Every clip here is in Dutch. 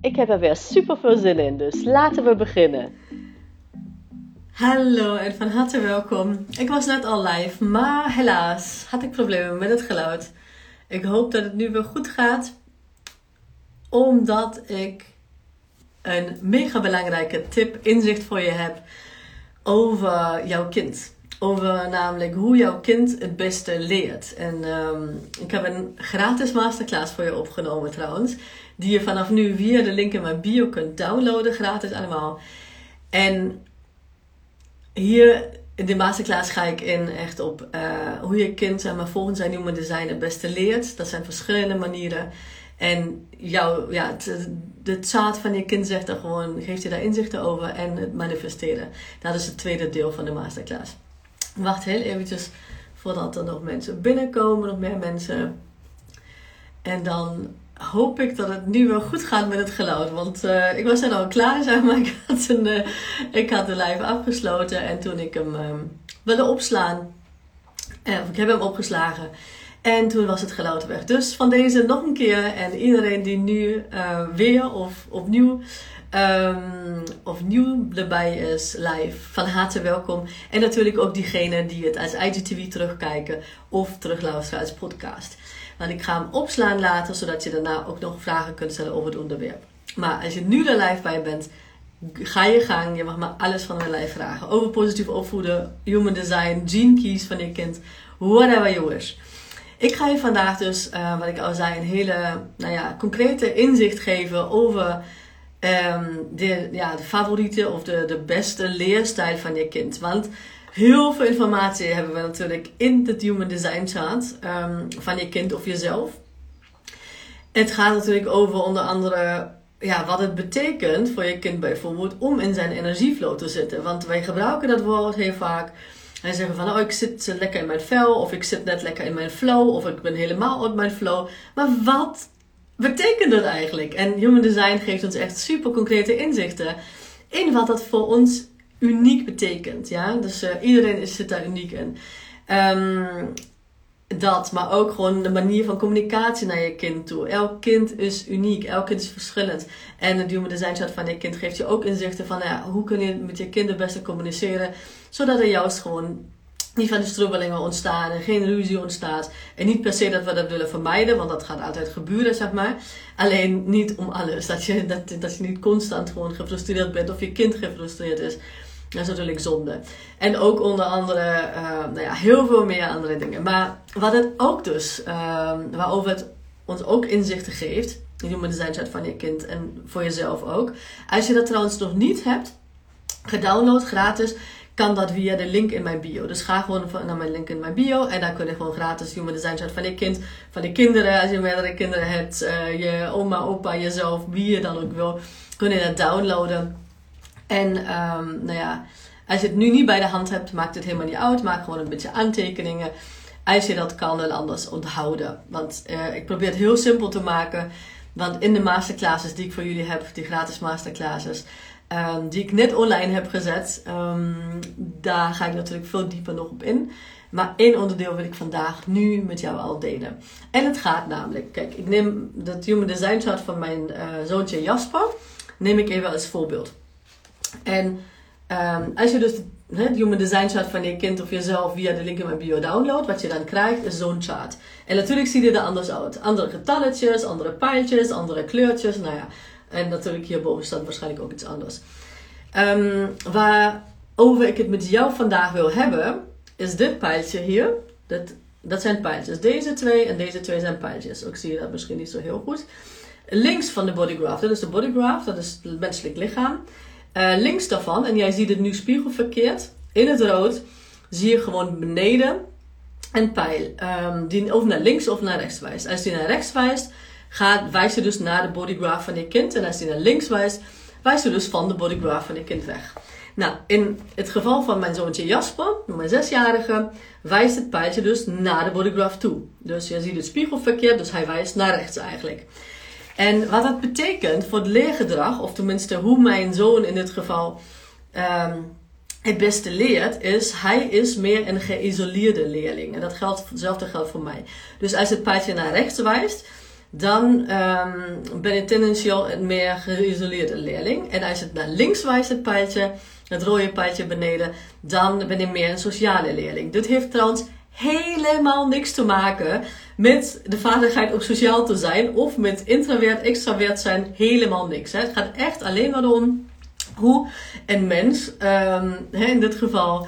Ik heb er weer super veel zin in, dus laten we beginnen. Hallo en van harte welkom. Ik was net al live, maar helaas had ik problemen met het geluid. Ik hoop dat het nu weer goed gaat, omdat ik een mega belangrijke tip, inzicht voor je heb over jouw kind. Over namelijk hoe jouw kind het beste leert. En um, ik heb een gratis masterclass voor je opgenomen trouwens. Die je vanaf nu via de link in mijn bio kunt downloaden. Gratis allemaal. En hier in de masterclass ga ik in echt op uh, hoe je kind zeg maar, volgens zijn nieuwe design het beste leert. Dat zijn verschillende manieren. En jouw, ja, het zaad van je kind zegt er gewoon, geeft je daar inzichten over en het manifesteren. Dat is het tweede deel van de masterclass. Wacht heel eventjes voordat er nog mensen binnenkomen, nog meer mensen. En dan hoop ik dat het nu wel goed gaat met het geluid. Want uh, ik was er al klaar, zeg maar. Ik had, een, uh, ik had de live afgesloten en toen ik hem uh, wilde opslaan, uh, ik heb hem opgeslagen. En toen was het geluid weg. Dus van deze nog een keer. En iedereen die nu weer of opnieuw Um, of nieuw erbij is live, van harte welkom. En natuurlijk ook diegenen die het als IGTV terugkijken of terugluisteren als podcast. Want ik ga hem opslaan later, zodat je daarna ook nog vragen kunt stellen over het onderwerp. Maar als je nu er live bij bent, ga je gang. Je mag me alles van mij live vragen. Over positief opvoeden, human design, gene keys van je kind, whatever you wish. Ik ga je vandaag dus, uh, wat ik al zei, een hele nou ja, concrete inzicht geven over um, de, ja, de favoriete of de, de beste leerstijl van je kind. Want heel veel informatie hebben we natuurlijk in het Human Design Chart um, van je kind of jezelf. Het gaat natuurlijk over onder andere ja, wat het betekent voor je kind bijvoorbeeld om in zijn energieflow te zitten. Want wij gebruiken dat woord heel vaak. En zeggen van, oh, ik zit lekker in mijn vel, of ik zit net lekker in mijn flow, of ik ben helemaal uit mijn flow. Maar wat betekent dat eigenlijk? En Human Design geeft ons echt super concrete inzichten in wat dat voor ons uniek betekent. Ja? Dus uh, iedereen is, zit daar uniek in. Um, dat, maar ook gewoon de manier van communicatie naar je kind toe. Elk kind is uniek, elk kind is verschillend. En het Human Design Chart van je kind geeft je ook inzichten van ja, hoe kun je met je kind het beste communiceren, zodat er juist gewoon niet van de strubbelingen ontstaan en geen ruzie ontstaat. En niet per se dat we dat willen vermijden, want dat gaat altijd gebeuren, zeg maar. Alleen niet om alles. Dat je, dat, dat je niet constant gewoon gefrustreerd bent of je kind gefrustreerd is. Dat is natuurlijk zonde. En ook onder andere, uh, nou ja, heel veel meer andere dingen. Maar wat het ook dus, uh, waarover het ons ook inzichten geeft, Human Design Chat van je kind en voor jezelf ook. Als je dat trouwens nog niet hebt, gedownload gratis, kan dat via de link in mijn bio. Dus ga gewoon naar mijn link in mijn bio en daar kun je gewoon gratis Human Design Chart van je kind, van je kinderen, als je meerdere kinderen hebt, uh, je oma, opa, jezelf, wie je dan ook wil, kun je dat downloaden. En um, nou ja, als je het nu niet bij de hand hebt, maakt het helemaal niet uit. Maak gewoon een beetje aantekeningen. Als je dat kan en anders onthouden. Want uh, ik probeer het heel simpel te maken. Want in de masterclasses die ik voor jullie heb, die gratis masterclasses, um, die ik net online heb gezet, um, daar ga ik natuurlijk veel dieper nog op in. Maar één onderdeel wil ik vandaag nu met jou al delen. En het gaat namelijk, kijk, ik neem dat Human Design chart van mijn uh, zoontje Jasper, neem ik even als voorbeeld. En um, als je dus het Human Design chart van je kind of jezelf via de link in mijn bio downloadt, wat je dan krijgt is zo'n chart. En natuurlijk ziet het er anders uit. Andere getalletjes, andere pijltjes, andere kleurtjes, nou ja. En natuurlijk hierboven staat waarschijnlijk ook iets anders. Um, waarover ik het met jou vandaag wil hebben, is dit pijltje hier. Dat, dat zijn pijltjes. Deze twee en deze twee zijn pijltjes. Ook zie je dat misschien niet zo heel goed. Links van de bodygraph, dat is de bodygraph, dat is het menselijk lichaam. Uh, links daarvan, en jij ziet het nu spiegelverkeerd, in het rood, zie je gewoon beneden een pijl um, die of naar links of naar rechts wijst. Als die naar rechts wijst, wijst je dus naar de bodygraph van je kind. En als hij naar links wijst, wijst je dus van de bodygraph van je kind weg. Nou, in het geval van mijn zoontje Jasper, mijn zesjarige, wijst het pijltje dus naar de bodygraph toe. Dus je ziet het spiegelverkeer, dus hij wijst naar rechts eigenlijk. En wat dat betekent voor het leergedrag, of tenminste hoe mijn zoon in dit geval um, het beste leert, is hij is meer een geïsoleerde leerling. En dat geldt, hetzelfde geldt voor mij. Dus als het pijltje naar rechts wijst, dan um, ben ik tendenzieel een meer geïsoleerde leerling. En als het naar links wijst, het pijltje, het rode pijltje beneden, dan ben ik meer een sociale leerling. Dit heeft trouwens helemaal niks te maken met de vaardigheid om sociaal te zijn of met introvert, extravert zijn. Helemaal niks. Hè. Het gaat echt alleen maar om hoe een mens, um, in dit geval,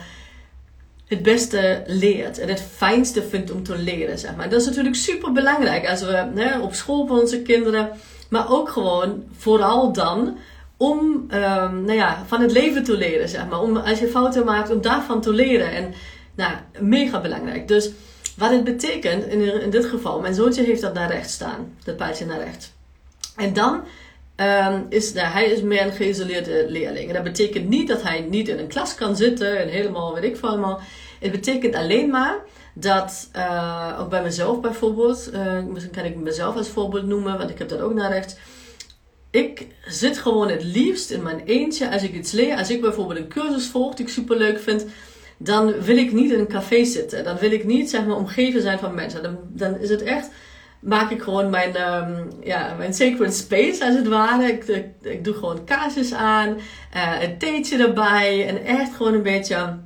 het beste leert en het fijnste vindt om te leren. Zeg maar. Dat is natuurlijk super belangrijk als we hè, op school voor onze kinderen, maar ook gewoon vooral dan om um, nou ja, van het leven te leren. Zeg maar. Om als je fouten maakt, om daarvan te leren. En nou, mega belangrijk. Dus wat het betekent, in, in dit geval, mijn zoontje heeft dat naar rechts staan, dat pijltje naar rechts. En dan um, is hij is meer een geïsoleerde leerling. En dat betekent niet dat hij niet in een klas kan zitten en helemaal, weet ik veel allemaal. Het betekent alleen maar dat, uh, ook bij mezelf bijvoorbeeld, uh, misschien kan ik mezelf als voorbeeld noemen, want ik heb dat ook naar rechts. Ik zit gewoon het liefst in mijn eentje als ik iets leer. Als ik bijvoorbeeld een cursus volg die ik super leuk vind, dan wil ik niet in een café zitten. Dan wil ik niet zeg maar omgeven zijn van mensen. Dan, dan is het echt maak ik gewoon mijn, um, ja, mijn sacred space als het ware. Ik, ik, doe gewoon kaarsjes aan, uh, een theetje erbij en echt gewoon een beetje,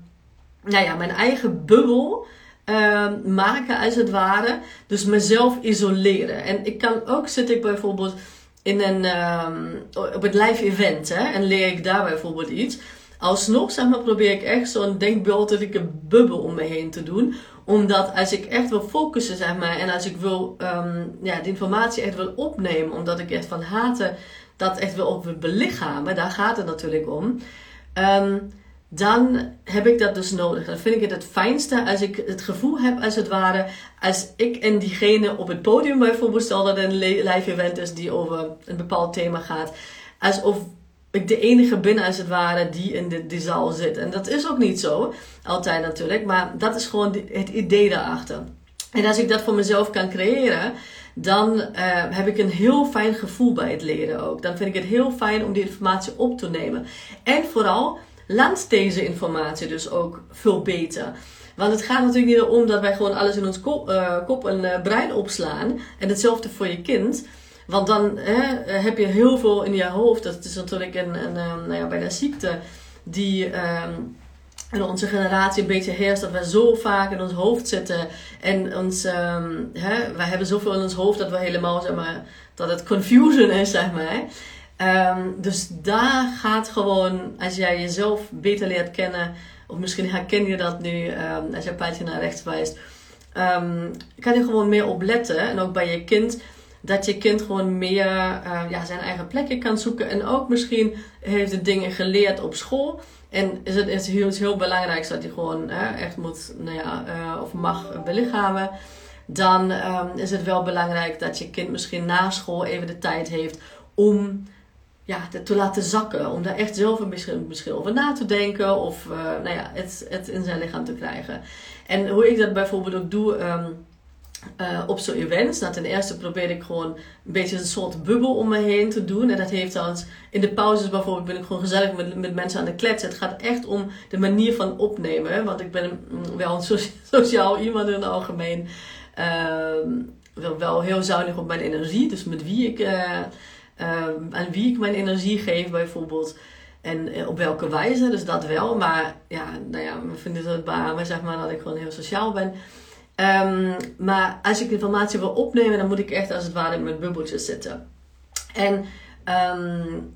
nou ja, mijn eigen bubbel um, maken als het ware. Dus mezelf isoleren. En ik kan ook, zit ik bijvoorbeeld in een, um, op het live event hè, en leer ik daar bijvoorbeeld iets. Alsnog, zeg maar, probeer ik echt zo'n denkbeeldige bubbel om me heen te doen omdat als ik echt wil focussen, zeg maar, en als ik wil, um, ja, de informatie echt wil opnemen, omdat ik echt van haten dat echt wil ook belichamen, daar gaat het natuurlijk om. Um, dan heb ik dat dus nodig. Dan vind ik het het fijnste als ik het gevoel heb, als het ware, als ik en diegene op het podium bijvoorbeeld, stel dat een live event is die over een bepaald thema gaat, alsof ik de enige ben als het ware die in de, die zaal zit. En dat is ook niet zo, altijd natuurlijk, maar dat is gewoon het idee daarachter. En als ik dat voor mezelf kan creëren, dan uh, heb ik een heel fijn gevoel bij het leren ook. Dan vind ik het heel fijn om die informatie op te nemen. En vooral, laat deze informatie dus ook veel beter. Want het gaat natuurlijk niet om dat wij gewoon alles in ons kop, uh, kop en uh, brein opslaan. En hetzelfde voor je kind. Want dan hè, heb je heel veel in je hoofd. Dat is natuurlijk een, een, een nou ja, bijna ziekte die um, in onze generatie een beetje heerst. Dat we zo vaak in ons hoofd zitten. En ons, um, hè, wij hebben zoveel in ons hoofd dat we helemaal, zeg maar, dat het confusion is, zeg maar. Um, dus daar gaat gewoon, als jij jezelf beter leert kennen, of misschien herken je dat nu als je een pijltje naar rechts wijst, kan je gewoon meer opletten. En ook bij je kind dat je kind gewoon meer uh, ja, zijn eigen plekje kan zoeken. En ook misschien heeft het dingen geleerd op school. En is het is heel, belangrijk dat je gewoon uh, echt moet, nou ja, uh, of mag belichamen. Dan um, is het wel belangrijk dat je kind misschien na school even de tijd heeft om ja, te laten zakken. Om daar echt zelf een misschien, misschien over na te denken. Of nou ja, het, het in zijn lichaam te krijgen. En hoe ik dat bijvoorbeeld ook doe. Um, uh, op zo'n event. Nou, ten eerste probeer ik gewoon een beetje een soort bubbel om me heen te doen. En dat heeft dan in de pauzes bijvoorbeeld ben ik gewoon gezellig met, met mensen aan de kletsen. Het gaat echt om de manier van opnemen. Want ik ben wel een sociaal iemand in het algemeen. Uh, wel heel zuinig op mijn energie. Dus met wie ik, uh, aan wie ik mijn energie geef bijvoorbeeld. En eh, op welke wijze, dus dat wel. Maar ja, nou ja, we vinden het maar zeg maar dat ik gewoon heel sociaal ben. Um, maar als ik informatie wil opnemen, dan moet ik echt als het ware in mijn bubbeltjes zitten. En um,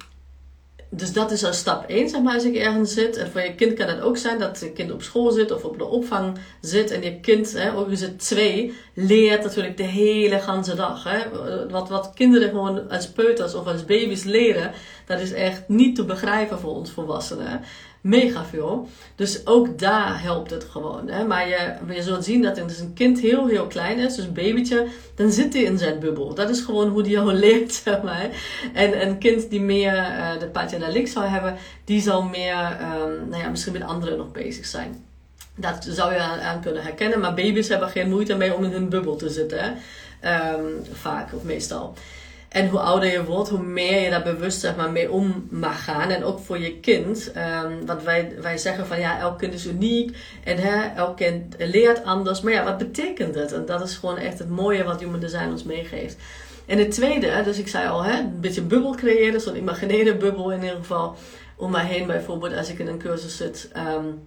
dus dat is al stap 1, zeg maar, als ik ergens zit. En voor je kind kan het ook zijn dat je kind op school zit of op de opvang zit. En je kind, hè, ook is het twee, leert natuurlijk de hele ganse dag. Hè. Wat, wat kinderen gewoon als peuters of als baby's leren, Dat is echt niet te begrijpen voor ons volwassenen. Mega veel. Dus ook daar helpt het gewoon. Hè? Maar je, zult zien dat als een kind heel, heel klein is, dus een babytje, dan zit hij in zijn bubbel. Dat is gewoon hoe die al leert. En een kind die meer uh, de links zou hebben, die zal meer, um, nou ja, misschien met anderen nog bezig zijn. Dat zou je aan, kunnen herkennen. Maar baby's hebben geen moeite mee om in hun bubbel te zitten. Um, vaak of meestal. En hoe ouder je wordt, hoe meer je daar bewust zeg maar, mee om mag gaan. En ook voor je kind. Um, want wij, wij zeggen van ja, elk kind is uniek. En hè, elk kind leert anders. Maar ja, wat betekent het? En dat is gewoon echt het mooie wat Human Design ons meegeeft. En het tweede, dus ik zei al, hè, een beetje bubbel creëren. Zo'n imaginaire bubbel in ieder geval. Om mij heen bijvoorbeeld als ik in een cursus zit. Een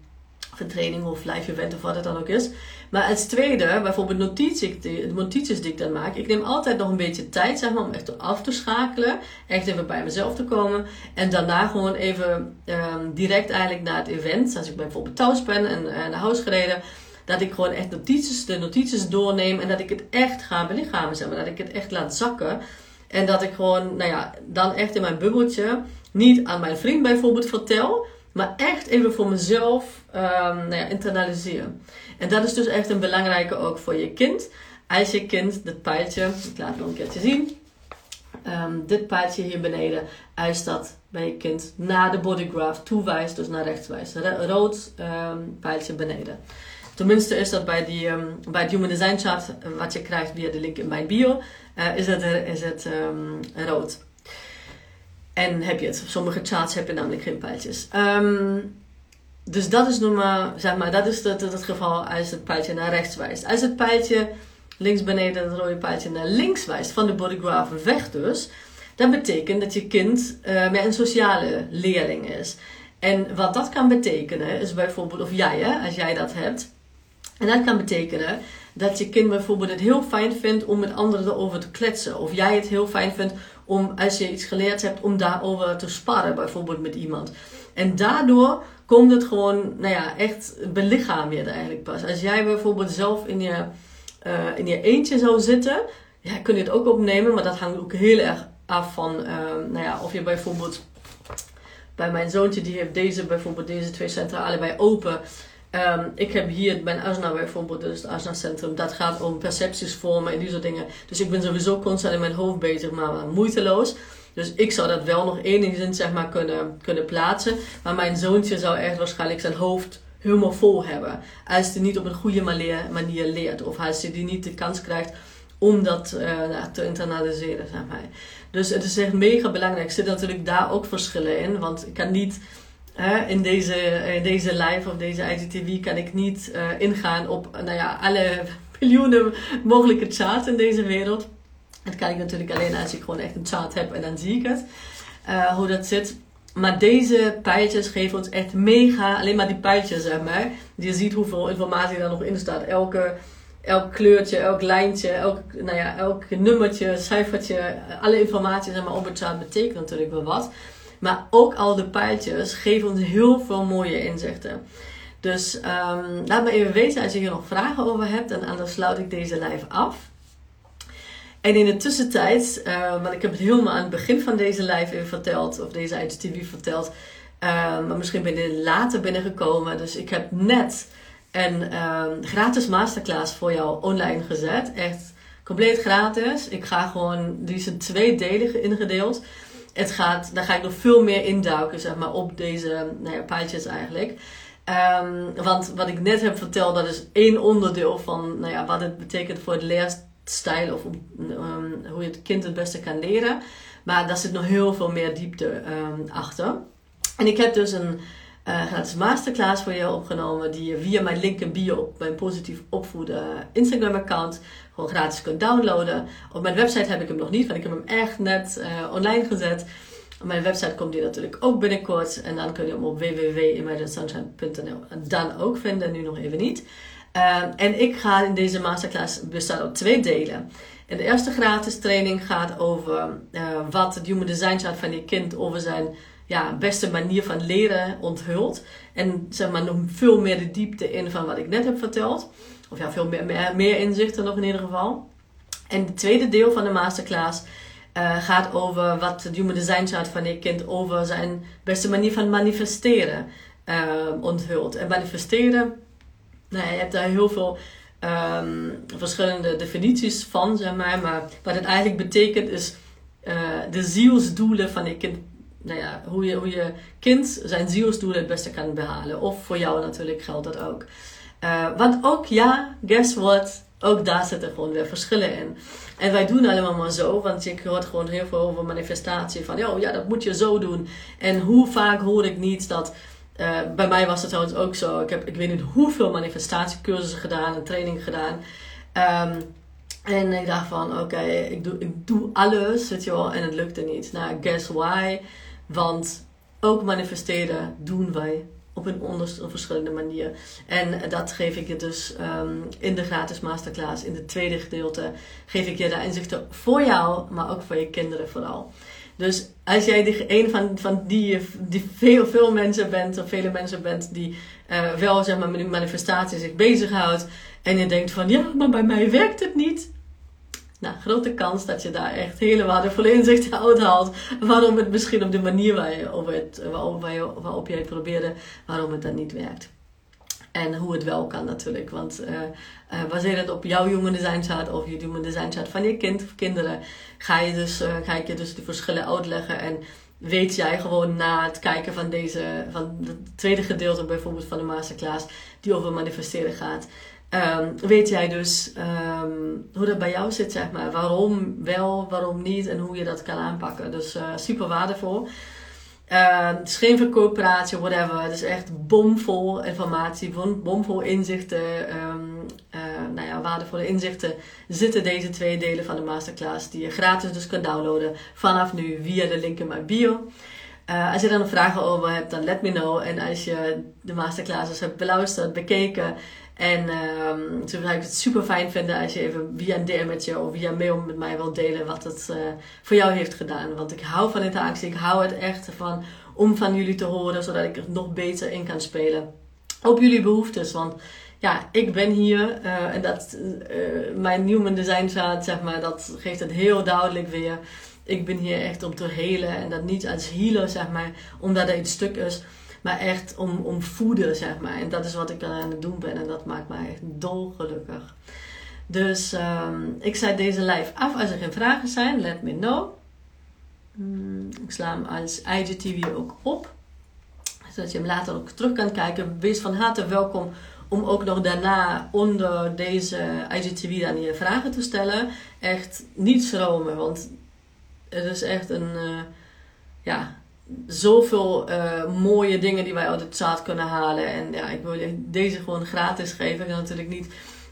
training of live event of wat het dan ook is. Maar als tweede, bijvoorbeeld notities, notities die ik dan maak. Ik neem altijd nog een beetje tijd zeg maar, om echt af te schakelen. Echt even bij mezelf te komen. En daarna gewoon even um, direct eigenlijk naar het event. Als ik bijvoorbeeld thuis ben en, en naar huis gereden. Dat ik gewoon echt notities, de notities doorneem. En dat ik het echt ga belichamen. Zeg maar, dat ik het echt laat zakken. En dat ik gewoon, nou ja, dan echt in mijn bubbeltje. Niet aan mijn vriend bijvoorbeeld vertel. Maar echt even voor mezelf um, nou ja, internaliseren. En dat is dus echt een belangrijke ook voor je kind. Als je kind dit pijltje, ik laat het nog een keertje zien. Um, dit pijltje hier beneden, als dat bij je kind naar de bodygraph toewijst, dus naar rechts wijst. Rood um, pijltje beneden. Tenminste is dat bij, die, bij het Human Design Chart, wat je krijgt via de link in mijn bio, uh, is het, is het rood. En heb je het. Sommige charts heb je namelijk geen pijltjes. Um, dus dat is nummer, zeg maar, dat is het, het geval als het pijltje naar rechts wijst. Als het pijltje links beneden, het rode pijltje naar links wijst, van de bodygraph weg dus, dat betekent dat je kind uh, een sociale leerling is. En wat dat kan betekenen, is bijvoorbeeld, of jij, hè, als jij dat hebt, en dat kan betekenen dat je kind bijvoorbeeld het heel fijn vindt om met anderen erover te kletsen. Of jij het heel fijn vindt om, als je iets geleerd hebt, om daarover te sparren, bijvoorbeeld met iemand. En daardoor komt het gewoon, nou ja, echt belichaam je eigenlijk pas. Als jij bijvoorbeeld zelf in je, uh, in je eentje zou zitten, ja, kun je het ook opnemen, maar dat hangt ook heel erg af van, uh, nou ja, of je bijvoorbeeld bij mijn zoontje, die heeft deze bijvoorbeeld, deze twee centra allebei open. Um, ik heb hier mijn Asna bijvoorbeeld, dus het Asna Centrum. Dat gaat om percepties vormen en die soort dingen. Dus ik ben sowieso constant in mijn hoofd bezig, maar moeiteloos. Dus ik zou dat wel nog enigszins zeg maar kunnen, kunnen plaatsen. Maar mijn zoontje zou echt waarschijnlijk zijn hoofd helemaal vol hebben. Als hij niet op een goede manier leert. Of als hij die niet de kans krijgt om dat uh, te internaliseren. Zeg maar. Dus het is echt mega belangrijk. Er zitten natuurlijk daar ook verschillen in. Want ik kan niet in, deze, in deze live of deze IGTV kan ik niet uh, ingaan op nou ja, alle miljoenen mogelijke charts in deze wereld. Dat kan ik natuurlijk alleen als ik gewoon echt een chart heb en dan zie ik het. Uh, hoe dat zit. Maar deze pijltjes geven ons echt mega, alleen maar die pijltjes zeg maar. Je ziet hoeveel informatie er nog in staat. Elke, elk kleurtje, elk lijntje, elk, nou ja, elk nummertje, cijfertje. Alle informatie zeg maar, op het chart betekent natuurlijk wel wat. Maar ook al de pijltjes geven ons heel veel mooie inzichten. Dus um, laat me even weten als je hier nog vragen over hebt. En anders sluit ik deze live af. En in de tussentijd, uh, want ik heb het helemaal aan het begin van deze live verteld, of deze IGTV verteld, uh, maar misschien ben je later binnengekomen. Dus ik heb net een gratis masterclass voor jou online gezet. Echt compleet gratis. Ik ga gewoon, die is in twee ingedeeld. Het gaat, daar ga ik nog veel meer induiken, zeg maar, op deze nou ja, eigenlijk. Um, want wat ik net heb verteld, dat is één onderdeel van nou ja, wat het betekent voor het leerstijl stijl of um, hoe je het kind het beste kan leren. Maar daar zit nog heel veel meer diepte um, achter. En ik heb dus een uh, gratis masterclass voor je opgenomen, die je via mijn link in bio op mijn positief opvoeden Instagram account gewoon gratis kunt downloaden. Op mijn website heb ik hem nog niet, want ik heb hem echt net uh, online gezet. Op mijn website komt die natuurlijk ook binnenkort. En dan kun je hem op www.imaginesunshine.nl dan ook vinden, nu nog even niet. Uh, en ik ga in deze masterclass bestaan uit twee delen. En de eerste gratis training gaat over uh, wat het Human Design Chart van je kind over zijn ja, beste manier van leren onthult. En zeg maar nog veel meer de diepte in van wat ik net heb verteld. Of ja, veel meer, meer, inzichten nog in ieder geval. En het tweede deel van de masterclass Uh, gaat over wat het human design chart van je kind over zijn beste manier van manifesteren uh, onthult. En manifesteren, nou, je hebt daar heel veel um, verschillende definities van, zeg maar. Maar wat het eigenlijk betekent is uh, de zielsdoelen van je kind. Nou ja, hoe je, hoe je kind zijn zielsdoelen het beste kan behalen. Of voor jou natuurlijk geldt dat ook. Uh, want ook, ja, guess what? Ook daar zitten gewoon weer verschillen in. En wij doen allemaal maar zo, want ik hoor gewoon heel veel over manifestatie. Van, oh ja, dat moet je zo doen. En hoe vaak hoor ik niet dat uh, bij mij was het trouwens ook zo. Ik heb ik weet niet hoeveel manifestatiecursussen gedaan en training gedaan. Um, en ik dacht van, oké, ik, doe, ik doe alles, weet je wel, en het lukte niet. Nou, guess why? Want ook manifesteren doen wij op een, onder, verschillende manier. En dat geef ik je dus um, in de gratis masterclass, in het tweede gedeelte, geef ik je daar inzichten voor jou, maar ook voor je kinderen vooral. Dus als jij die, een van, van die, die veel, veel mensen bent, of vele mensen bent die uh, wel zeg maar, met manifestatie zich bezighoudt. En je denkt van ja, maar bij mij werkt het niet. Nou, grote kans dat je daar echt hele waardevolle inzichten uit haalt. Waarom het misschien op de manier waar je, op het, waarop, waarop je het probeerde, waarom het dan niet werkt. En hoe het wel kan natuurlijk. Want uh, het op jouw design chart of je design chart van je kind of kinderen. Ga, je dus, uh, ga je dus de verschillen uitleggen. En weet jij gewoon na het kijken van deze, van het tweede gedeelte bijvoorbeeld van de masterclass, die over manifesteren gaat. Um, weet jij dus um, hoe dat bij jou zit, zeg maar. Waarom wel, waarom niet en hoe je dat kan aanpakken. Dus super waardevol. Uh, het is geen verkooppraatje, whatever. Het is echt bomvol informatie, bomvol inzichten. Um, uh, nou ja, waardevolle inzichten zitten deze twee delen van de masterclass. Die je gratis dus kunt downloaden vanaf nu via de link in mijn bio. Uh, als je er nog vragen over hebt, dan let me know. En als je de masterclasses hebt beluisterd, bekeken en um, zou ik het super fijn vinden als je even via een DM'tje of via mail met mij wilt delen wat het uh, voor jou heeft gedaan. Want ik hou van interactie. Ik hou het echt van om van jullie te horen, zodat ik er nog beter in kan spelen. Op jullie behoeftes. Want ja, ik ben hier uh, en dat, uh, mijn Newman Design zaad, zeg maar, dat geeft het heel duidelijk weer. Ik ben hier echt om te helen en dat niet als healer, zeg maar, omdat iets stuk is maar echt om, om voeden, zeg maar. En dat is wat ik aan het doen ben en dat maakt mij echt dolgelukkig. Dus um, ik zet deze live af. Als er geen vragen zijn, let me know. Hmm, ik sla hem als IGTV ook op. Zodat je hem later ook terug kan kijken. Wees van harte welkom om ook nog daarna onder deze IGTV dan je vragen te stellen. Echt niet schromen, want het is echt een... Uh, ja, zoveel uh, mooie dingen die wij uit het zaad kunnen halen. En ja, ik wil deze gewoon gratis geven. Ik kan natuurlijk niet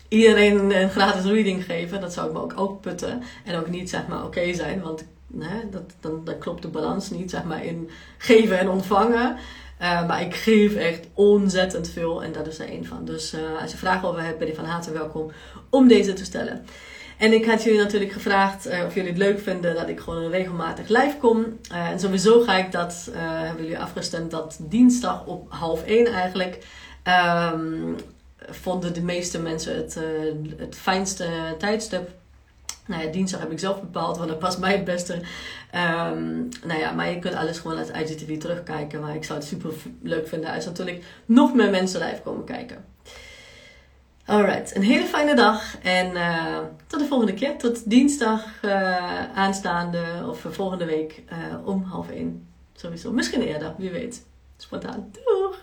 iedereen een gratis reading geven. Dat zou ik me ook, ook putten. En ook niet zeg maar oké zijn. Want nee, dat, dan, dan klopt de balans niet zeg maar in geven en ontvangen. Uh, maar ik geef echt ontzettend veel en dat is er één van. Dus uh, als je vragen over hebt, ben je van harte welkom om deze te stellen. En ik had jullie natuurlijk gevraagd uh, of jullie het leuk vinden dat ik gewoon regelmatig live kom. Uh, en sowieso ga ik dat, uh, hebben jullie afgestemd, dat dinsdag op half één eigenlijk. Um, vonden de meeste mensen het, het fijnste tijdstip. Nou ja, dinsdag heb ik zelf bepaald, want dat past mij het beste. Um, nou ja, maar je kunt alles gewoon uit IGTV terugkijken. Maar ik zou het super leuk vinden als natuurlijk nog meer mensen live komen kijken. Alright, een hele fijne dag en uh, tot de volgende keer. Tot dinsdag uh, aanstaande of volgende week uh, om half één. Sowieso, misschien eerder, wie weet. Spontaan. Doeg!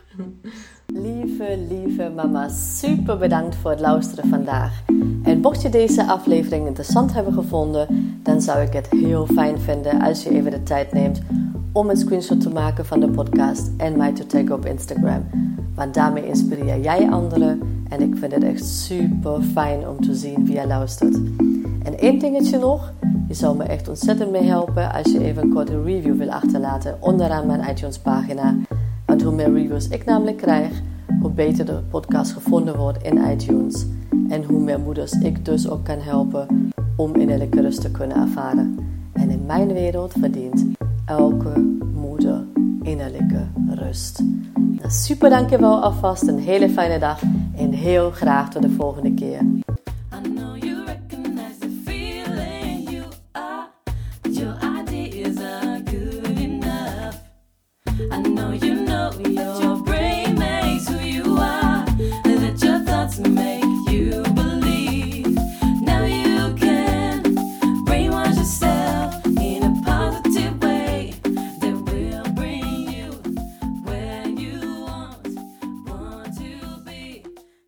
Lieve, lieve mama, super bedankt voor het luisteren vandaag. En mocht je deze aflevering interessant hebben gevonden, dan zou ik het heel fijn vinden als je even de tijd neemt om een screenshot te maken van de podcast en mij te taggen op Instagram. Want daarmee inspireer jij anderen en ik vind het echt super fijn om te zien wie je luistert. En één dingetje nog, je zou me echt ontzettend mee helpen als je even een korte review wil achterlaten onderaan mijn iTunes pagina. Want hoe meer reviews ik namelijk krijg, hoe beter de podcast gevonden wordt in iTunes. En hoe meer moeders ik dus ook kan helpen om innerlijke rust te kunnen ervaren. En in mijn wereld verdient elke moeder innerlijke rust. Nou, super dankjewel alvast, een hele fijne dag en heel graag tot de volgende keer.